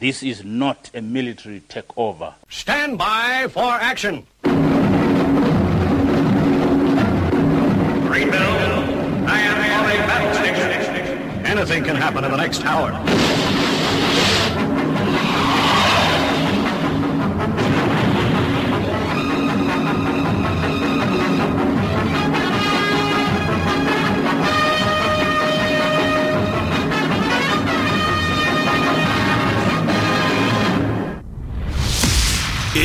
This is not a military takeover. Stand by for action. Greenville, I am on a battle station. Anything can happen in the next hour.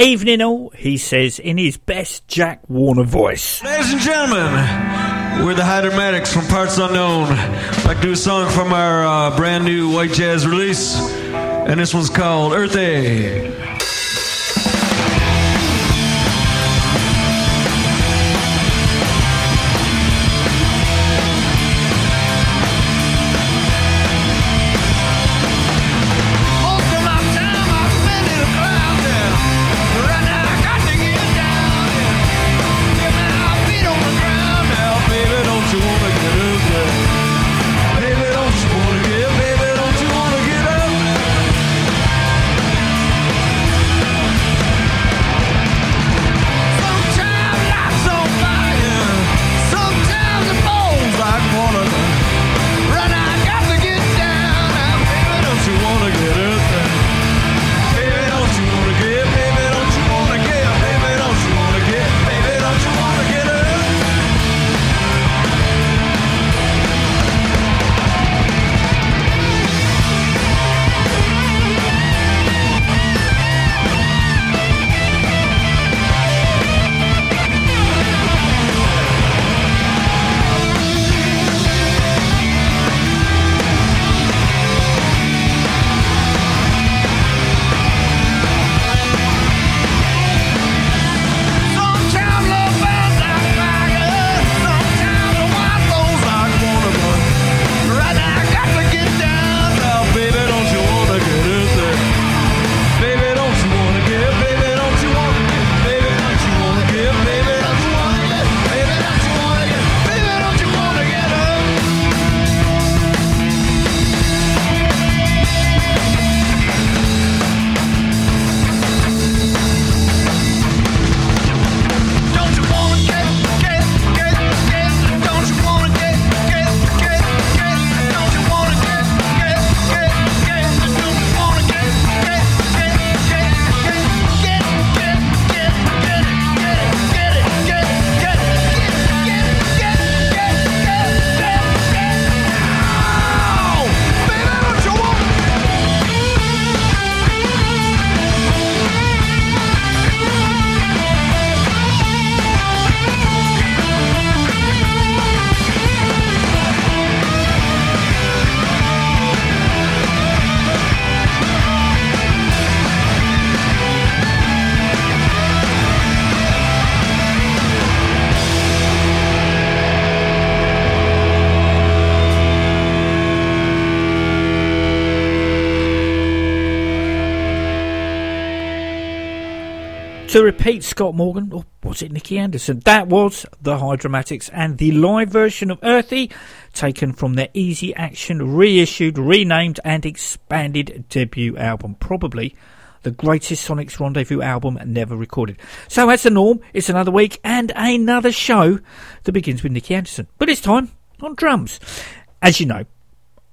Evening all, he says in his best Jack Warner voice. Ladies and gentlemen, we're the Hydromatics from Parts Unknown. I'd like to do a song from our uh, brand new White Jazz release, and this one's called Earth A. To repeat, Scott Morgan, or was it Nicke Andersson? That was the Hydromatics and the live version of Earthy, taken from their Easy Action reissued, renamed, and expanded debut album. Probably the greatest Sonic's Rendezvous album never recorded. So, as the norm, it's another week and another show that begins with Nicke Andersson. But this time on drums. As you know,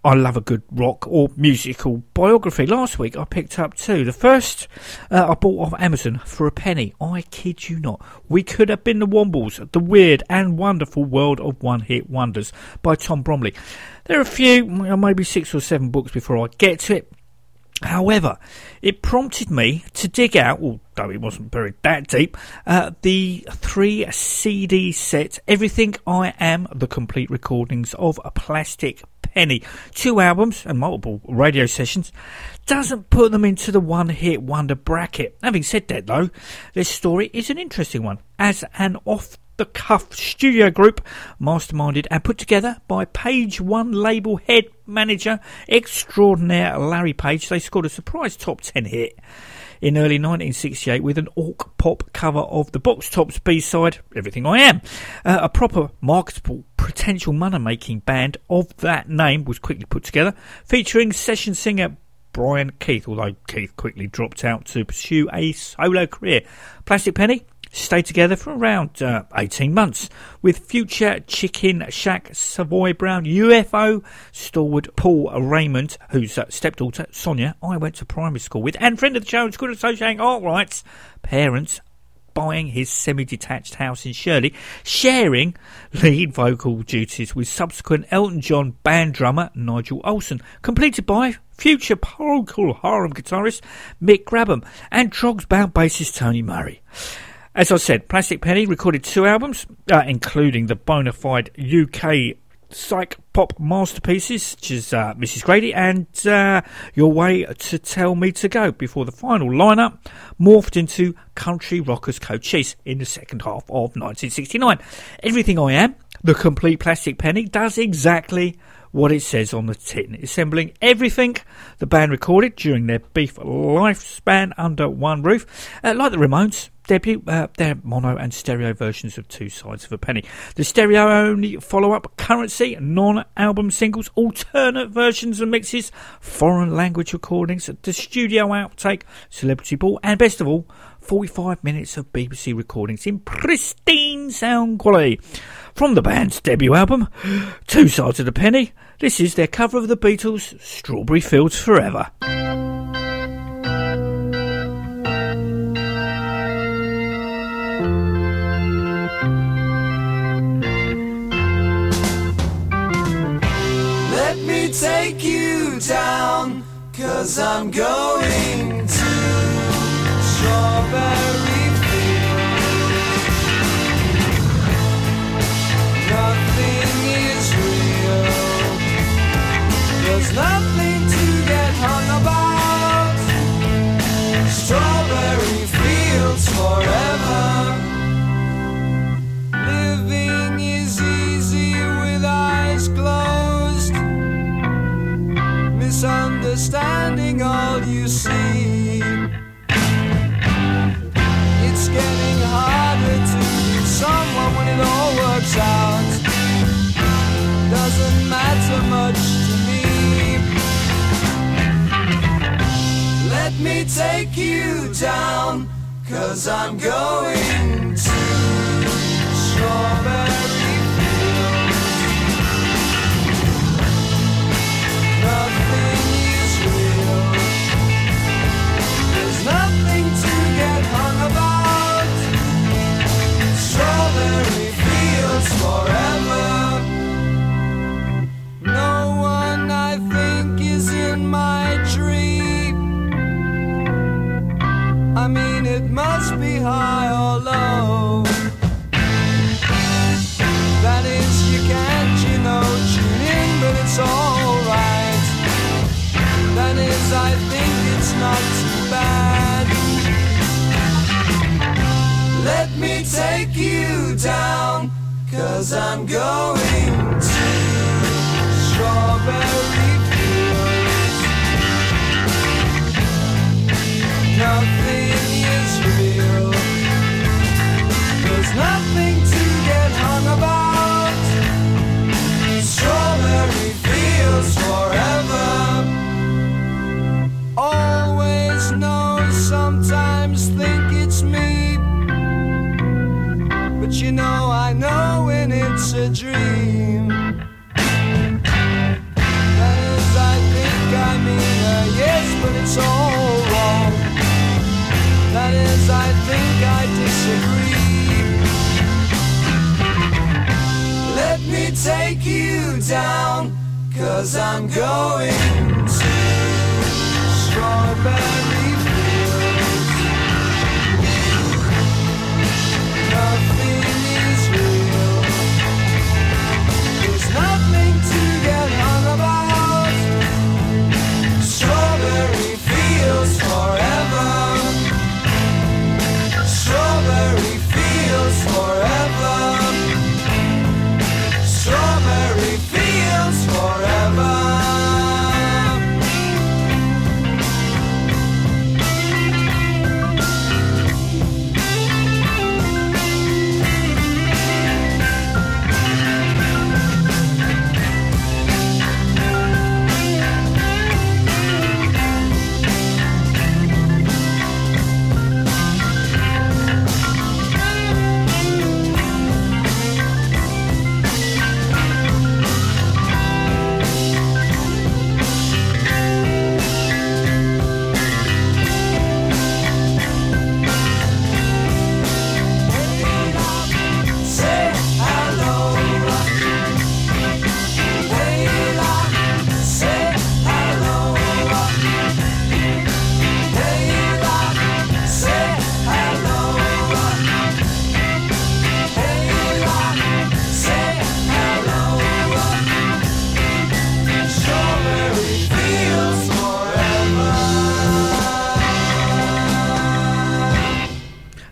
I love a good rock or musical biography. Last week I picked up two. The first uh, I bought off Amazon for a penny. I kid you not. We could have been the Wombles, The Weird and Wonderful World of One Hit Wonders by Tom Bromley. There are a few, maybe six or seven books before I get to it. However, it prompted me to dig out, although it wasn't buried that deep, uh, the three CD set, Everything I Am, the complete recordings of a Plastic Penny. Two albums and multiple radio sessions. Doesn't put them into the one hit wonder bracket. Having said that though, this story is an interesting one. As an off the cuff studio group, masterminded and put together by Page One label head manager extraordinaire Larry Page. They scored a surprise top 10 hit in early 1968 with an orc pop cover of the Box Tops B side, Everything I Am. Uh, a proper marketable potential money making band of that name was quickly put together, featuring session singer Brian Keith, although Keith quickly dropped out to pursue a solo career. Plastic Penny stayed together for around uh, 18 months with future Chicken Shack Savoy Brown UFO stalwart Paul Raymond, whose uh, stepdaughter Sonia I went to primary school with, and friend of the show and School Associating Art Rights, parents buying his semi-detached house in Shirley, sharing lead vocal duties with subsequent Elton John band drummer Nigel Olsson, completed by future Procol Harum guitarist Mick Grabham and Troggs bound bassist Tony Murray. As I said, Plastic Penny recorded two albums, uh, including the bona fide UK psych pop masterpieces, such as uh, Mrs. Grady and uh, Your Way to Tell Me to Go, before the final lineup morphed into Country Rockers Cochise in the second half of 1969. Everything I Am, the complete Plastic Penny, does exactly what it says on the tin, assembling everything the band recorded during their brief lifespan under one roof, uh, like the Ramones. Debut, uh, their mono and stereo versions of Two Sides of a Penny. The stereo only follow up currency, non album singles, alternate versions and mixes, foreign language recordings, the studio outtake, celebrity ball, and best of all, 45 minutes of BBC recordings in pristine sound quality. From the band's debut album, Two Sides of the Penny, this is their cover of the Beatles' Strawberry Fields Forever. Take you down, cause I'm going to Strawberry Fields. Nothing is real, there's nothing to get hung about. Strawberry Fields forever. Down, cause I'm going must be high or low. That is, you can't, you know, tune in, but it's alright. That is, I think it's not too bad. Let me take you down, cause I'm going to cause I'm going to Strawberry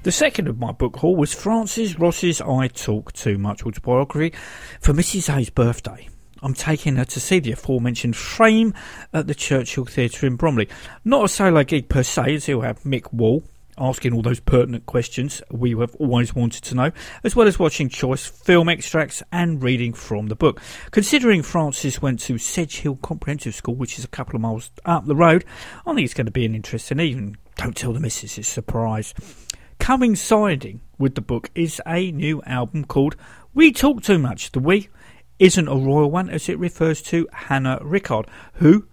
The second of my book haul was Francis Rossi's I Talk Too Much autobiography for Mrs. A's birthday. I'm taking her to see the aforementioned frame at the Churchill Theatre in Bromley. Not a solo gig per se, as he'll have Mick Wall asking all those pertinent questions we have always wanted to know, as well as watching choice film extracts and reading from the book. Considering Francis went to Sedgehill Comprehensive School, which is a couple of miles up the road, I think it's going to be an interesting evening. Don't tell the missus, it's a surprise. Coinciding with the book is a new album called We Talk Too Much. The we isn't a royal one as it refers to Hannah Rickard, who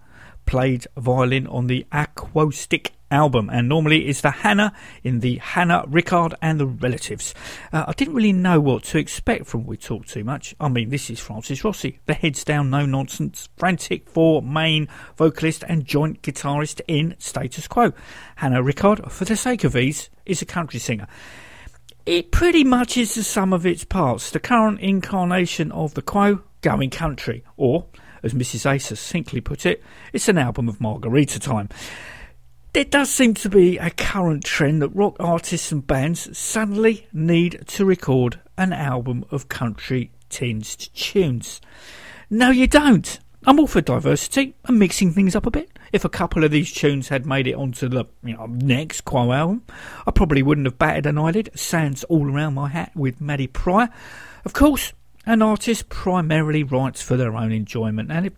played violin on the Aquostic album and normally is the Hannah in the Hannah Rickard and the Relatives. Uh, I didn't really know what to expect from We Talk Too Much. I mean, this is Francis Rossi, the heads down, no nonsense, frantic four main vocalist and joint guitarist in Status Quo. Hannah Rickard, for the sake of ease, is a country singer. It pretty much is the sum of its parts, the current incarnation of the Quo going country, or, as Mrs. A succinctly put it, it's an album of Margarita time. There does seem to be a current trend that rock artists and bands suddenly need to record an album of country tinged tunes. No, you don't. I'm all for diversity and mixing things up a bit. If a couple of these tunes had made it onto the you know, next Quo album, I probably wouldn't have batted an eyelid. Sands all around my hat with Maddy Prior. Of course, an artist primarily writes for their own enjoyment, and if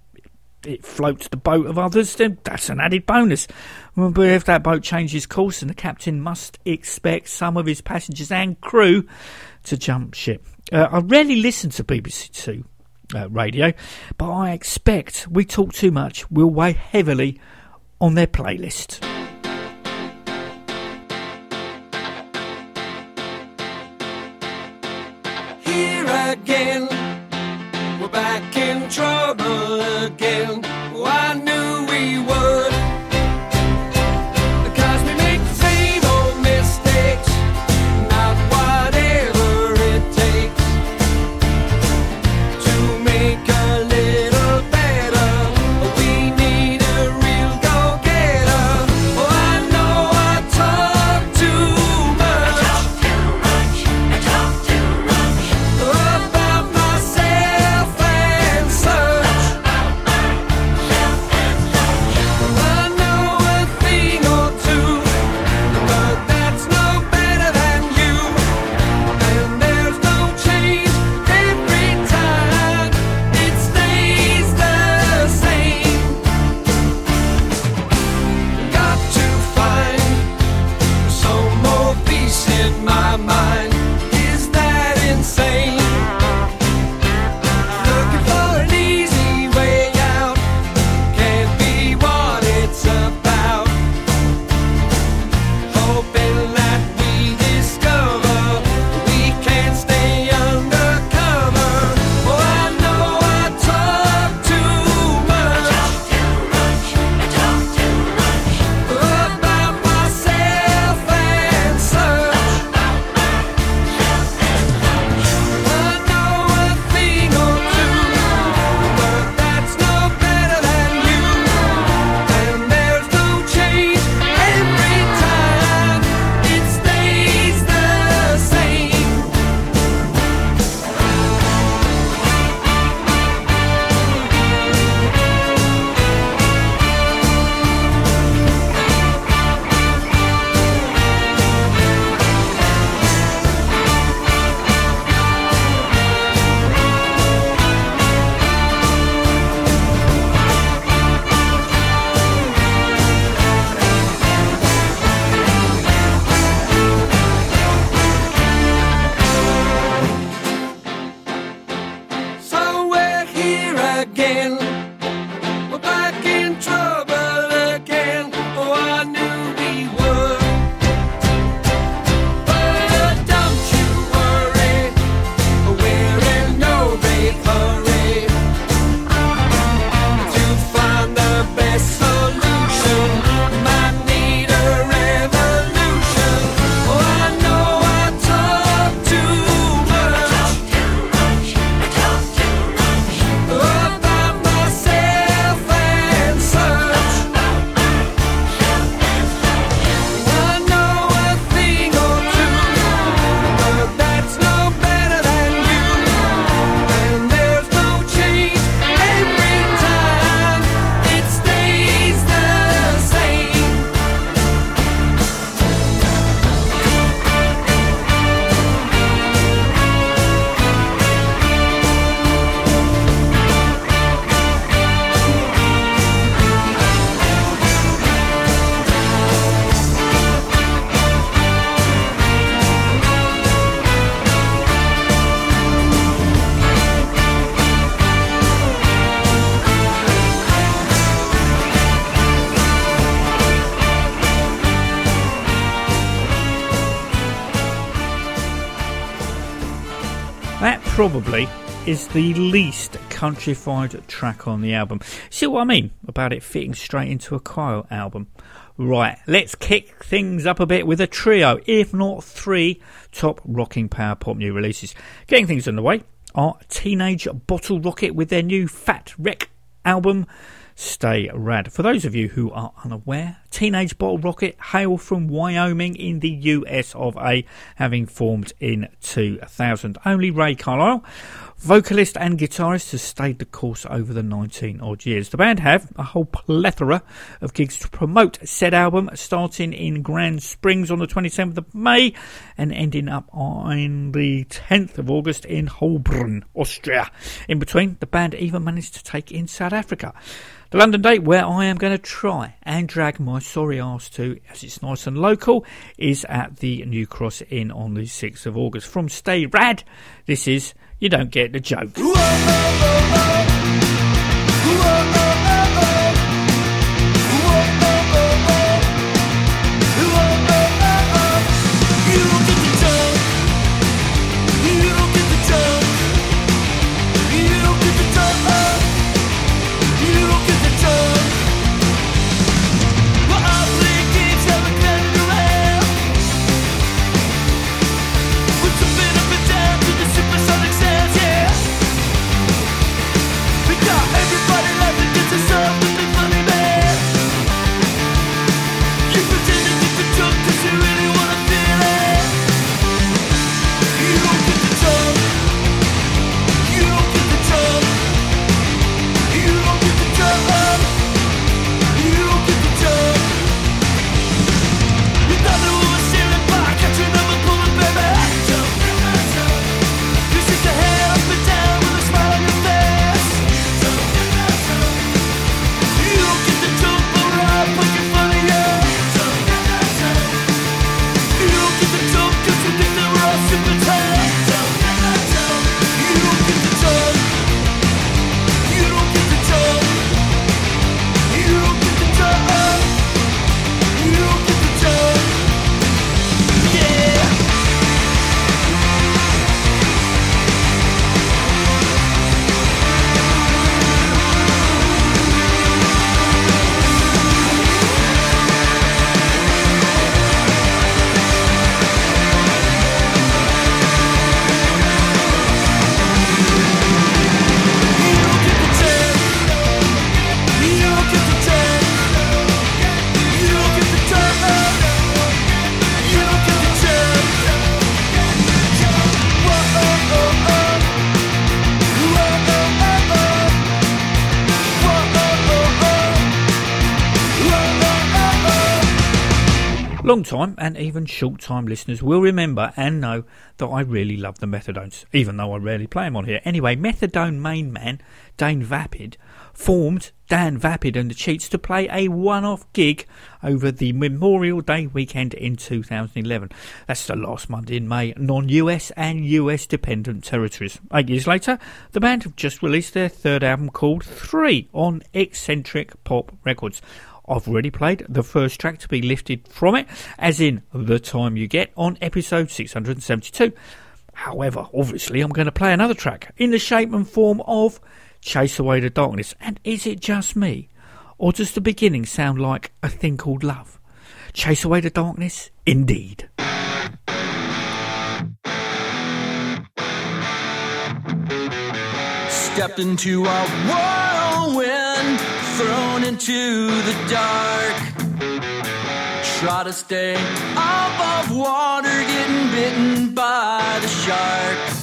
it floats the boat of others, then that's an added bonus. But if that boat changes course, and the captain must expect some of his passengers and crew to jump ship. Uh, I rarely listen to BBC Two uh, radio, but I expect We Talk Too Much will weigh heavily on their playlist. here again. We're back in trouble again. Oh, I knew we would. Probably is the least countrified track on the album. See what I mean about it fitting straight into a Kyle album? Right, let's kick things up a bit with a trio, if not three, top rocking power pop new releases. Getting things underway are Teenage Bottlerocket with their new Fat Wreck album. Stay Rad. For those of you who are unaware, Teenage Bottlerocket hail from Wyoming in the US of A, having formed in 2000. Only Ray Carlisle, vocalist and guitarist, has stayed the course over the 19 odd years. The band have a whole plethora of gigs to promote said album, starting in Grand Springs on the 27th of May and ending up on the 10th of August in Holbrunn, Austria. In between, the band even managed to take in South Africa. The London date where I am going to try and drag my sorry ass to, as it's nice and local, is at the New Cross Inn on the 6th of August. From Stay Rad, this is You Don't Get the Joke. Time and even short time listeners will remember and know that I really love the Methadones, even though I rarely play them on here. Anyway, Methadone main man Dan Vapid formed Dan Vapid and the Cheats to play a one off gig over the Memorial Day weekend in 2011. That's the last Monday in May, non US and US dependent territories. Eight years later, the band have just released their third album called Three on Eccentric Pop Records. I've already played the first track to be lifted from it, as in The Time You Get, on episode 672. However, obviously, I'm going to play another track in the shape and form of Chase Away the Darkness. And is it just me? Or does the beginning sound like a thing called love? Chase Away the Darkness? Indeed. Stepped into a thrown into the dark. Try to stay above water, getting bitten by the shark.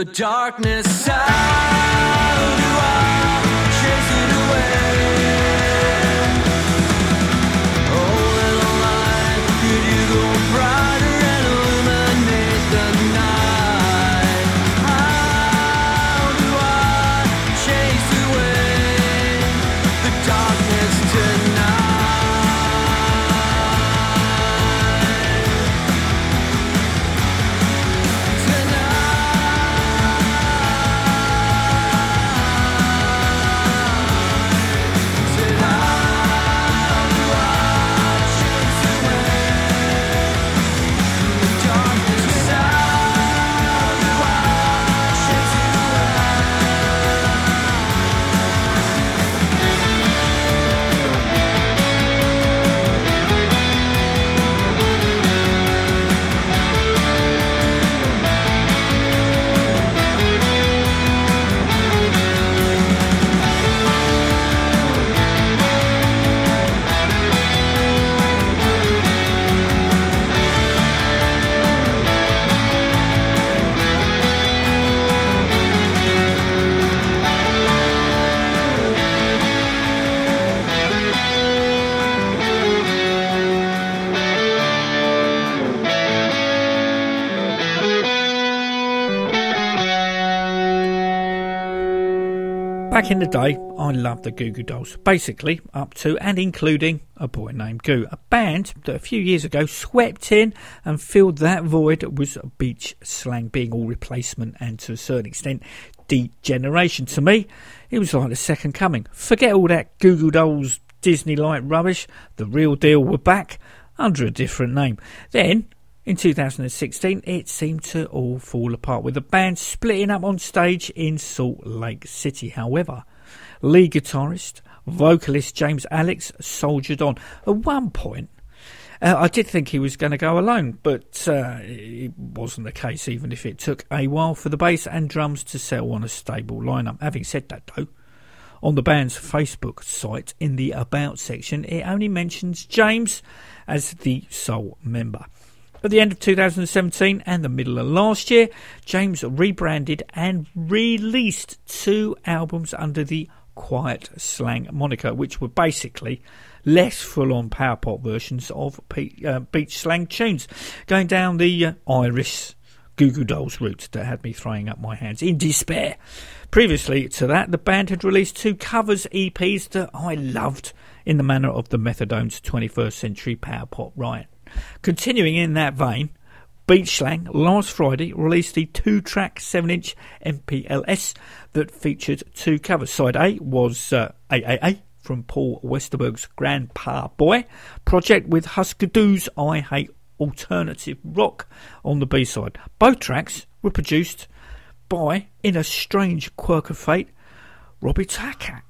The darkness? How In the day, I loved the Goo Goo Dolls, basically up to and including a boy named Goo, a band that a few years ago swept in and filled that void was beach slang being all replacement and to a certain extent degeneration. To me, it was like the second coming. Forget all that Goo Goo Dolls Disney-like rubbish. The real deal were back under a different name. Then in 2016, it seemed to all fall apart with the band splitting up on stage in Salt Lake City. However, lead guitarist, vocalist James Alex soldiered on. At one point, uh, I did think he was going to go alone, but uh, it wasn't the case, even if it took a while for the bass and drums to settle on a stable lineup. Having said that, though, on the band's Facebook site, in the About section, it only mentions James as the sole member. At the end of 2017 and the middle of last year, James rebranded and released two albums under the Quiet Slang moniker, which were basically less full on power pop versions of uh, beach slang tunes, going down the Irish Goo Goo Dolls route that had me throwing up my hands in despair. Previously to that, the band had released two covers EPs that I loved in the manner of the Methadone's 21st Century Power Pop Riot. Continuing in that vein, Beach Slang last Friday released the two track 7 inch MPLS that featured two covers. Side A was uh, AAA from Paul Westerberg's Grandpaboy project with Husker Du's I Hate Alternative Rock on the B side. Both tracks were produced by, in a strange quirk of fate, Robbie Tackett.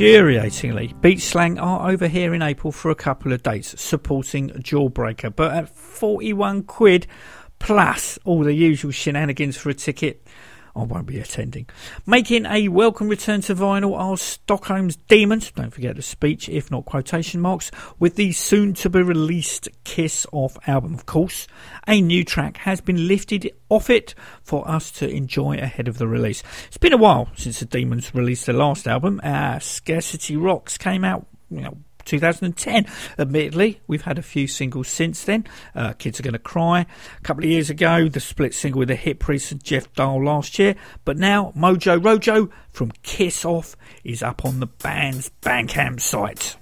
Infuriatingly, Beach Slang are over here in April for a couple of dates supporting Jawbreaker, but at 41 quid plus all the usual shenanigans for a ticket, I won't be attending. Making a welcome return to vinyl are Stockholm's Demons, don't forget the speech, if not quotation marks, with the soon to be released Kiss Off album. Of course, a new track has been lifted off it for us to enjoy ahead of the release. It's been a while since the Demons released their last album. Uh, Scarcity Rocks came out you know, 2010. Admittedly, we've had a few singles since then. Uh, Kids Are Gonna Cry a couple of years ago, the split single with the Hip Priest and Jeff Dahl last year. But now Mojo Rojo from Kiss Off is up on the band's Bandcamp site.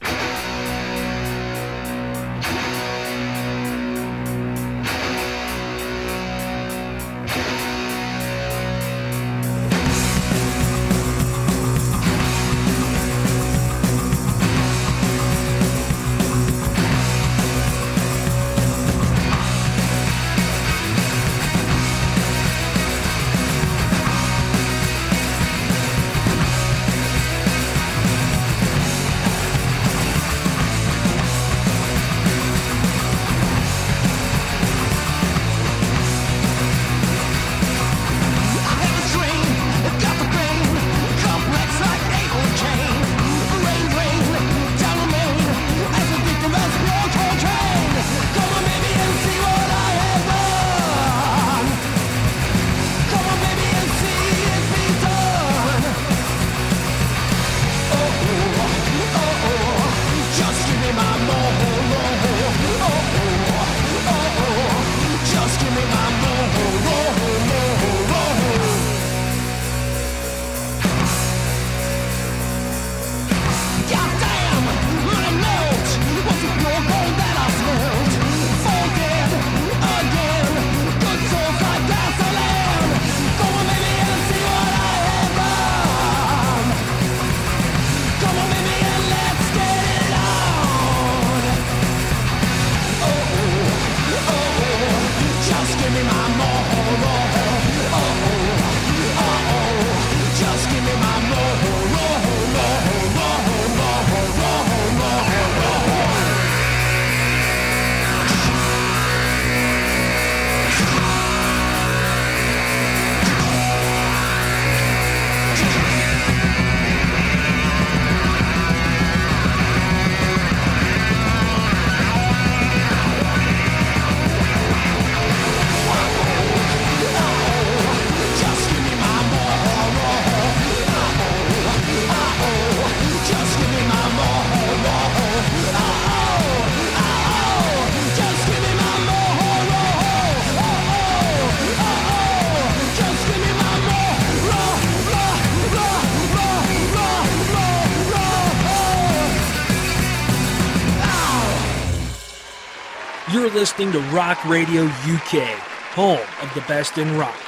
Listening to Rock Radio UK, home of the best in rock.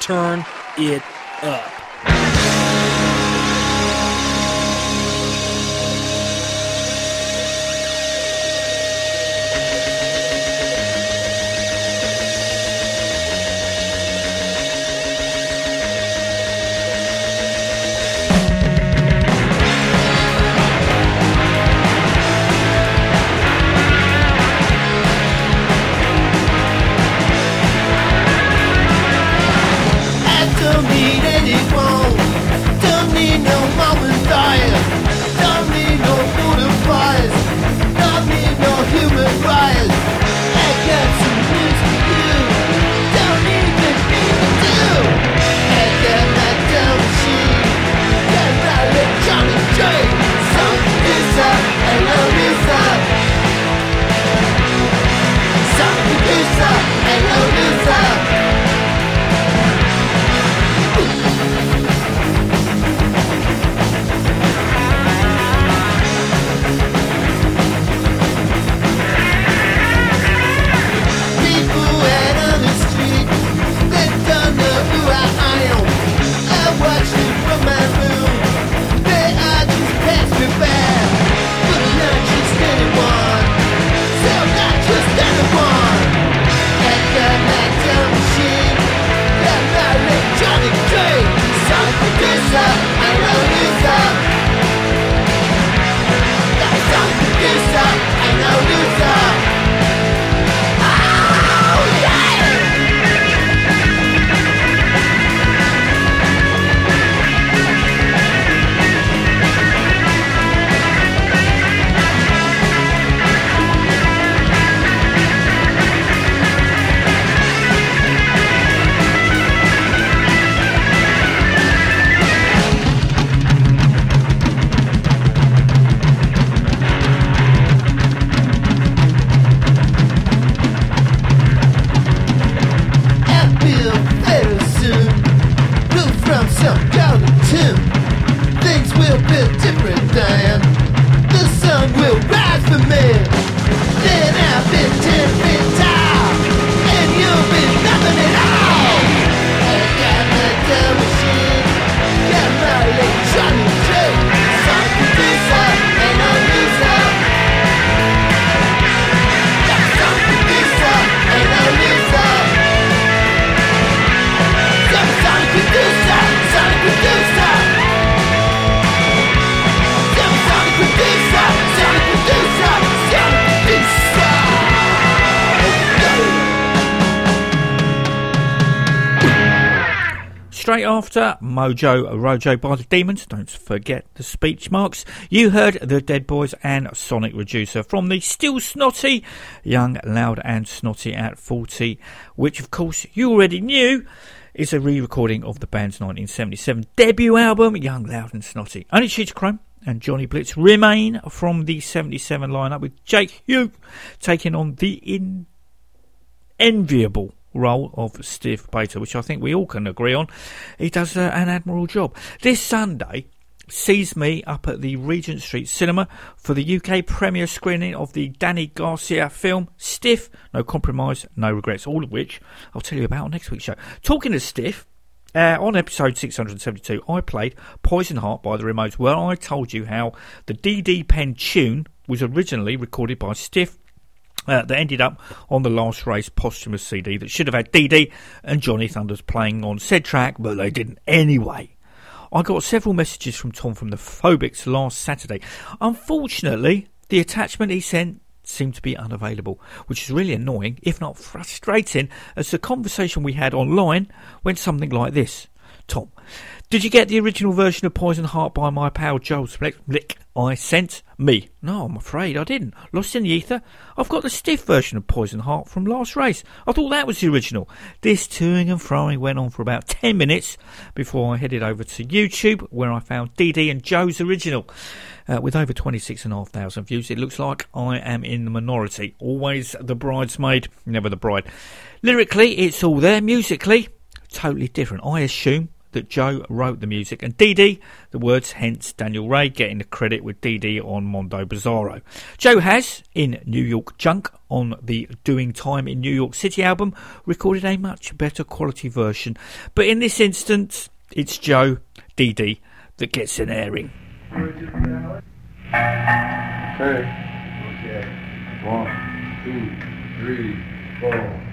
Turn it up. Mojo Rojo by the Demons. Don't forget the speech marks. You heard the Dead Boys and Sonic Reducer from the still snotty Young, Loud and Snotty at 40, which of course you already knew is a re-recording of the band's 1977 debut album, Young, Loud and Snotty. Only Cheetah Chrome and Johnny Blitz remain from the 77 lineup with Jake Hout taking on the in enviable role of Stiv Bators, which I think we all can agree on. He does uh, an admirable job. This Sunday sees me up at the Regent Street Cinema for the UK premiere screening of the Danny Garcia film Stiv, No Compromise, No Regrets, all of which I'll tell you about on next week's show. Talking of Stiv, uh, on episode 672, I played Poison Heart by the Remotes, where I told you how the Dee Dee Pen tune was originally recorded by Stiv uh, that ended up on the last race posthumous CD that should have had Dee Dee and Johnny Thunders playing on said track, but they didn't anyway. I got several messages from Tom from the Phobics last Saturday. Unfortunately, the attachment he sent seemed to be unavailable, which is really annoying, if not frustrating, as the conversation we had online went something like this. Tom, did you get the original version of Poison Heart by my pal Joel Slick I sent? Me. No, I'm afraid I didn't. Lost in the ether. I've got the Stiv version of Poison Heart from last race. I thought that was the original. This toing and froing went on for about 10 minutes before I headed over to YouTube where I found Dee Dee and Joe's original. Uh, with over 26,500 views, it looks like I am in the minority. Always the bridesmaid, never the bride. Lyrically, it's all there. Musically, totally different. I assume that Joe wrote the music and Dee Dee the words, hence Daniel Rey getting the credit with Dee Dee on Mondo Bizarro. Joe has, in New York Junk, on the Doing Time in New York City album, recorded a much better quality version. But in this instance, it's Joe, Dee Dee, that gets an airing. One, two, three, four.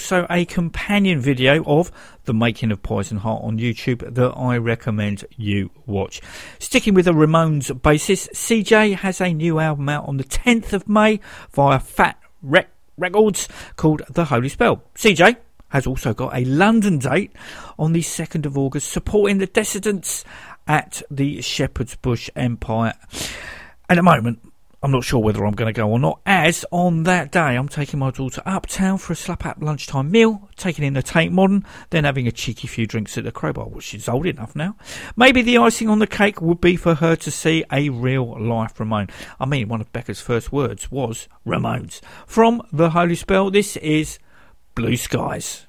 Also a companion video of the making of Poison Heart on YouTube that I recommend you watch. Sticking with a Ramones basis, CJ has a new album out on the 10th of May via Fat Wreck Records called The Holy Spell. CJ has also got a London date on the 2nd of August supporting the dissidents at the Shepherd's Bush Empire. At the moment, I'm not sure whether I'm going to go or not, as on that day I'm taking my daughter uptown for a slap up lunchtime meal, taking in the Tate Modern, then having a cheeky few drinks at the Crowbar, which she's old enough now. Maybe the icing on the cake would be for her to see a real life Ramone. I mean, one of Becca's first words was Ramones. From The Holy Spell, this is Blue Skies.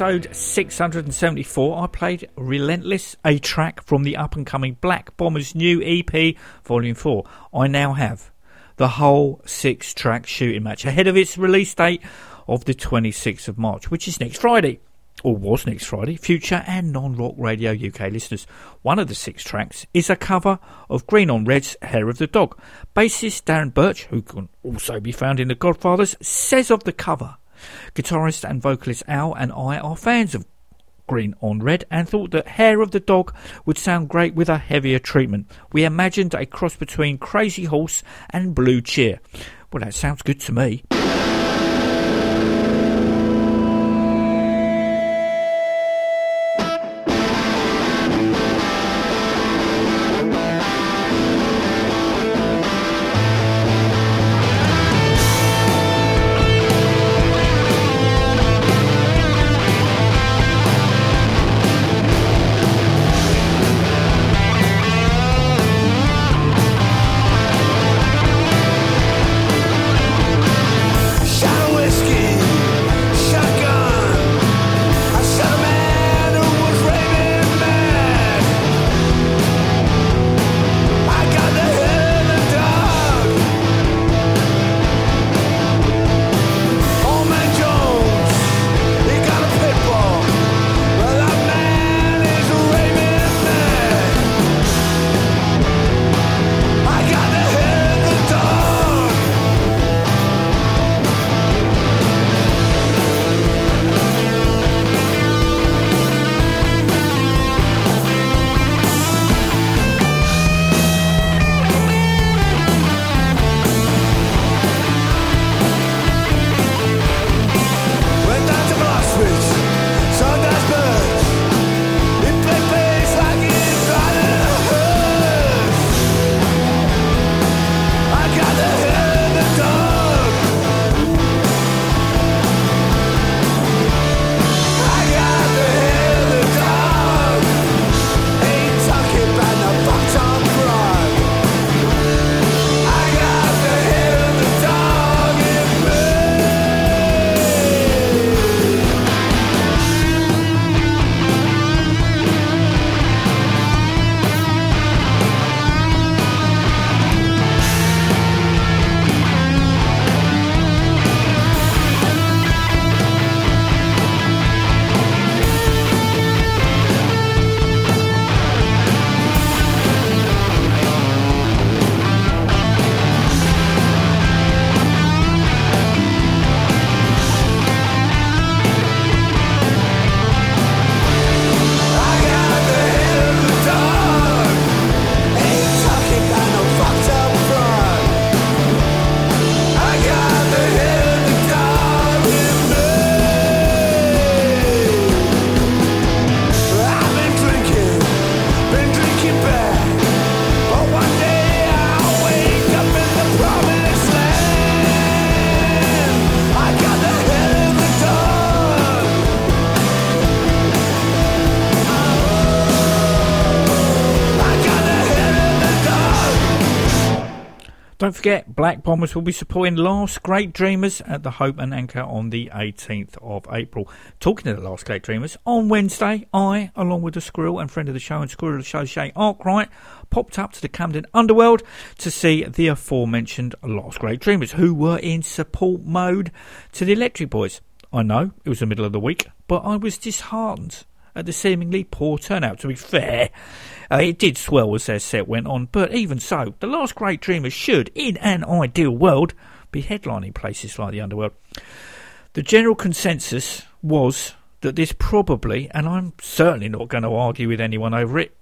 Episode 674, I played Relentless, a track from the up and coming Black Bombers new EP, Volume 4. I now have the whole six track shooting match ahead of its release date of the 26th of March, which is next Friday. Or was next Friday, future and non rock radio UK listeners. One of the six tracks is a cover of Green on Red's Hair of the Dog. Bassist Darren Birch, who can also be found in The Godfathers, says of the cover Guitarist and vocalist Al and I are fans of Green on Red and thought that Hair of the Dog would sound great with a heavier treatment. We imagined a cross between Crazy Horse and Blue Cheer. Well, that sounds good to me. Don't forget, Black Bombers will be supporting Last Great Dreamers at the Hope and Anchor on the 18th of April. Talking to the Last Great Dreamers, on Wednesday, I, along with the Squirrel and friend of the show and Squirrel of the show, Shay Arkwright, popped up to the Camden Underworld to see the aforementioned Last Great Dreamers, who were in support mode to the Electric Boys. I know, it was the middle of the week, but I was disheartened at the seemingly poor turnout. To be fair, uh, it did swell as their set went on, but even so, the last great dreamers should, in an ideal world, be headlining places like the Underworld. The general consensus was that this probably, and I'm certainly not going to argue with anyone over it,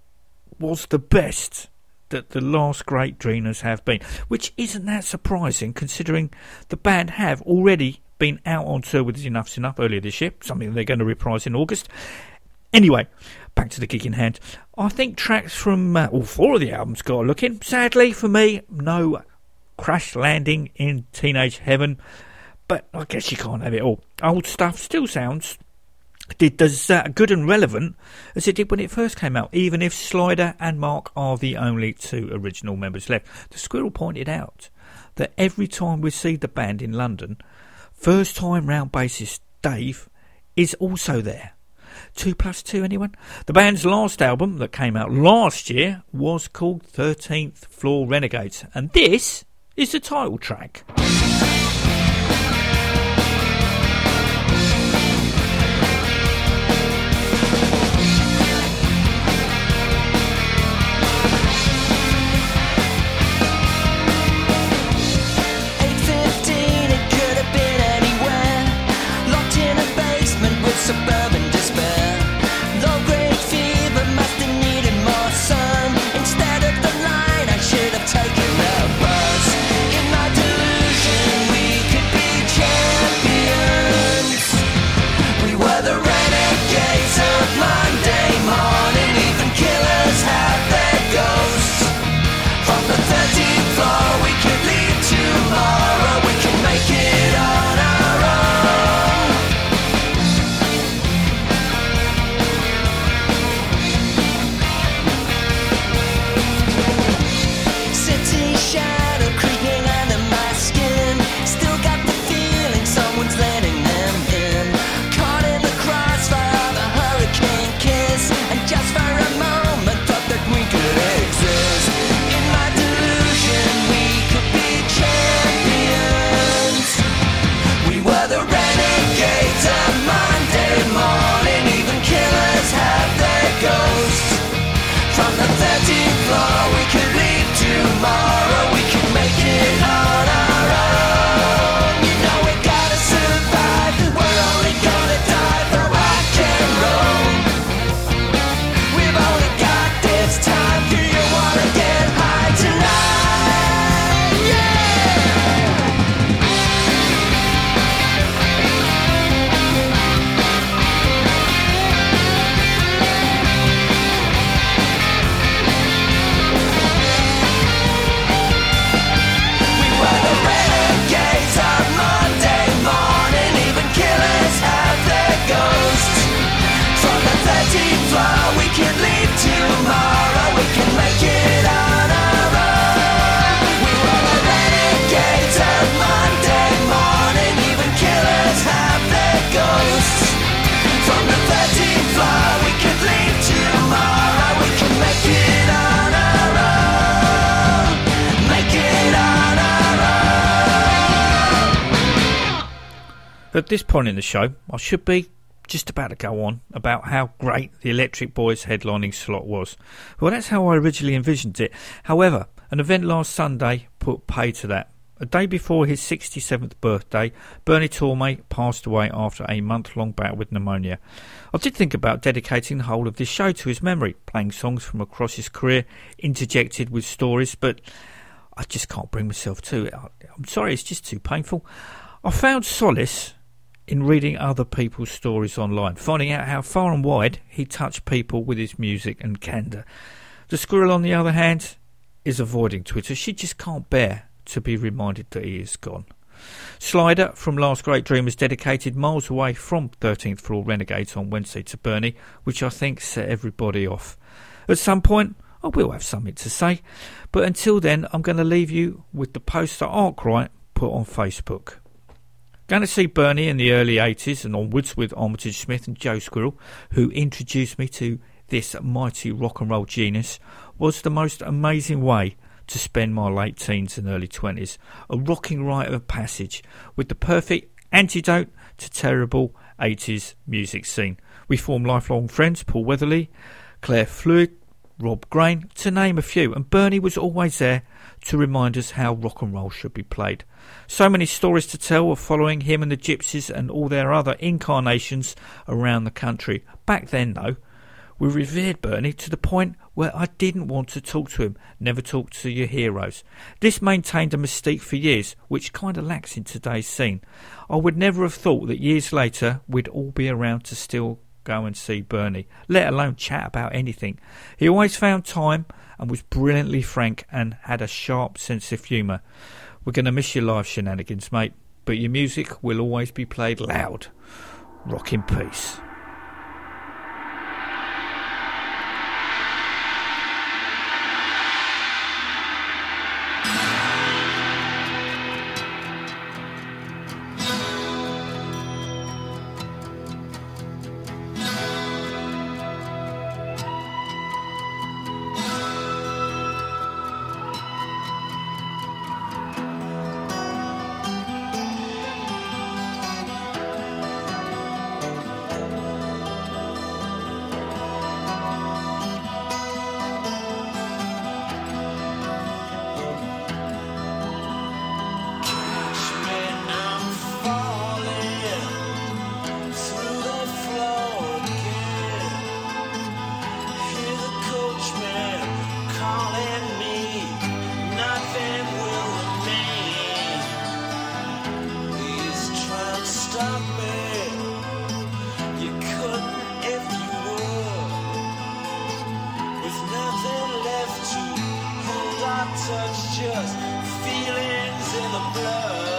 was the best that the last great dreamers have been, which isn't that surprising considering the band have already been out on tour with Enuff Z'Nuff earlier this year, something they're going to reprise in August. Anyway, back to the Kicking in hand. I think tracks from uh, all four of the albums got a look in. Sadly for me, no crash landing in teenage heaven, but I guess you can't have it all. Old stuff still sounds did as uh, good and relevant as it did when it first came out, even if Slider and Mark are the only two original members left. The Squirrel pointed out that every time we see the band in London, first time round bassist Dave is also there. Two plus two, anyone? The band's last album that came out last year was called 13th Floor Renegades, and this is the title track. 13th we could leave tomorrow. At this point in the show, I should be just about to go on about how great the Electric Boys headlining slot was. Well, that's how I originally envisioned it. However, an event last Sunday put pay to that. A day before his 67th birthday, Bernie Tormé passed away after a month long bout with pneumonia. I did think about dedicating the whole of this show to his memory, playing songs from across his career, interjected with stories, but I just can't bring myself to it. I'm sorry, it's just too painful. I found solace in reading other people's stories online, finding out how far and wide he touched people with his music and candour. The squirrel, on the other hand, is avoiding Twitter. She just can't bear to be reminded that he is gone. Slider from Last Great Dreamers dedicated miles away from 13th Floor Renegades on Wednesday to Bernie, which I think set everybody off. At some point, I will have something to say, but until then, I'm going to leave you with the poster Arkwright put on Facebook. Going to see Bernie in the early 80s and onwards with Armitage Smith and Joe Squirrel, who introduced me to this mighty rock and roll genius, was the most amazing way to spend my late teens and early 20s. A rocking rite of passage with the perfect antidote to terrible 80s music scene. We formed lifelong friends, Paul Weatherly, Claire Fluid, Rob Grain, to name a few, and Bernie was always there to remind us how rock and roll should be played. So many stories to tell of following him and the Gypsies and all their other incarnations around the country. Back then, though, we revered Bernie to the point where I didn't want to talk to him, never talk to your heroes. This maintained a mystique for years, which kind of lacks in today's scene. I would never have thought that years later we'd all be around to still go and see Bernie, let alone chat about anything. He always found time and was brilliantly frank and had a sharp sense of humour. We're going to miss your live shenanigans, mate, but your music will always be played loud. Rock in peace. Touch, just feelings in the blood.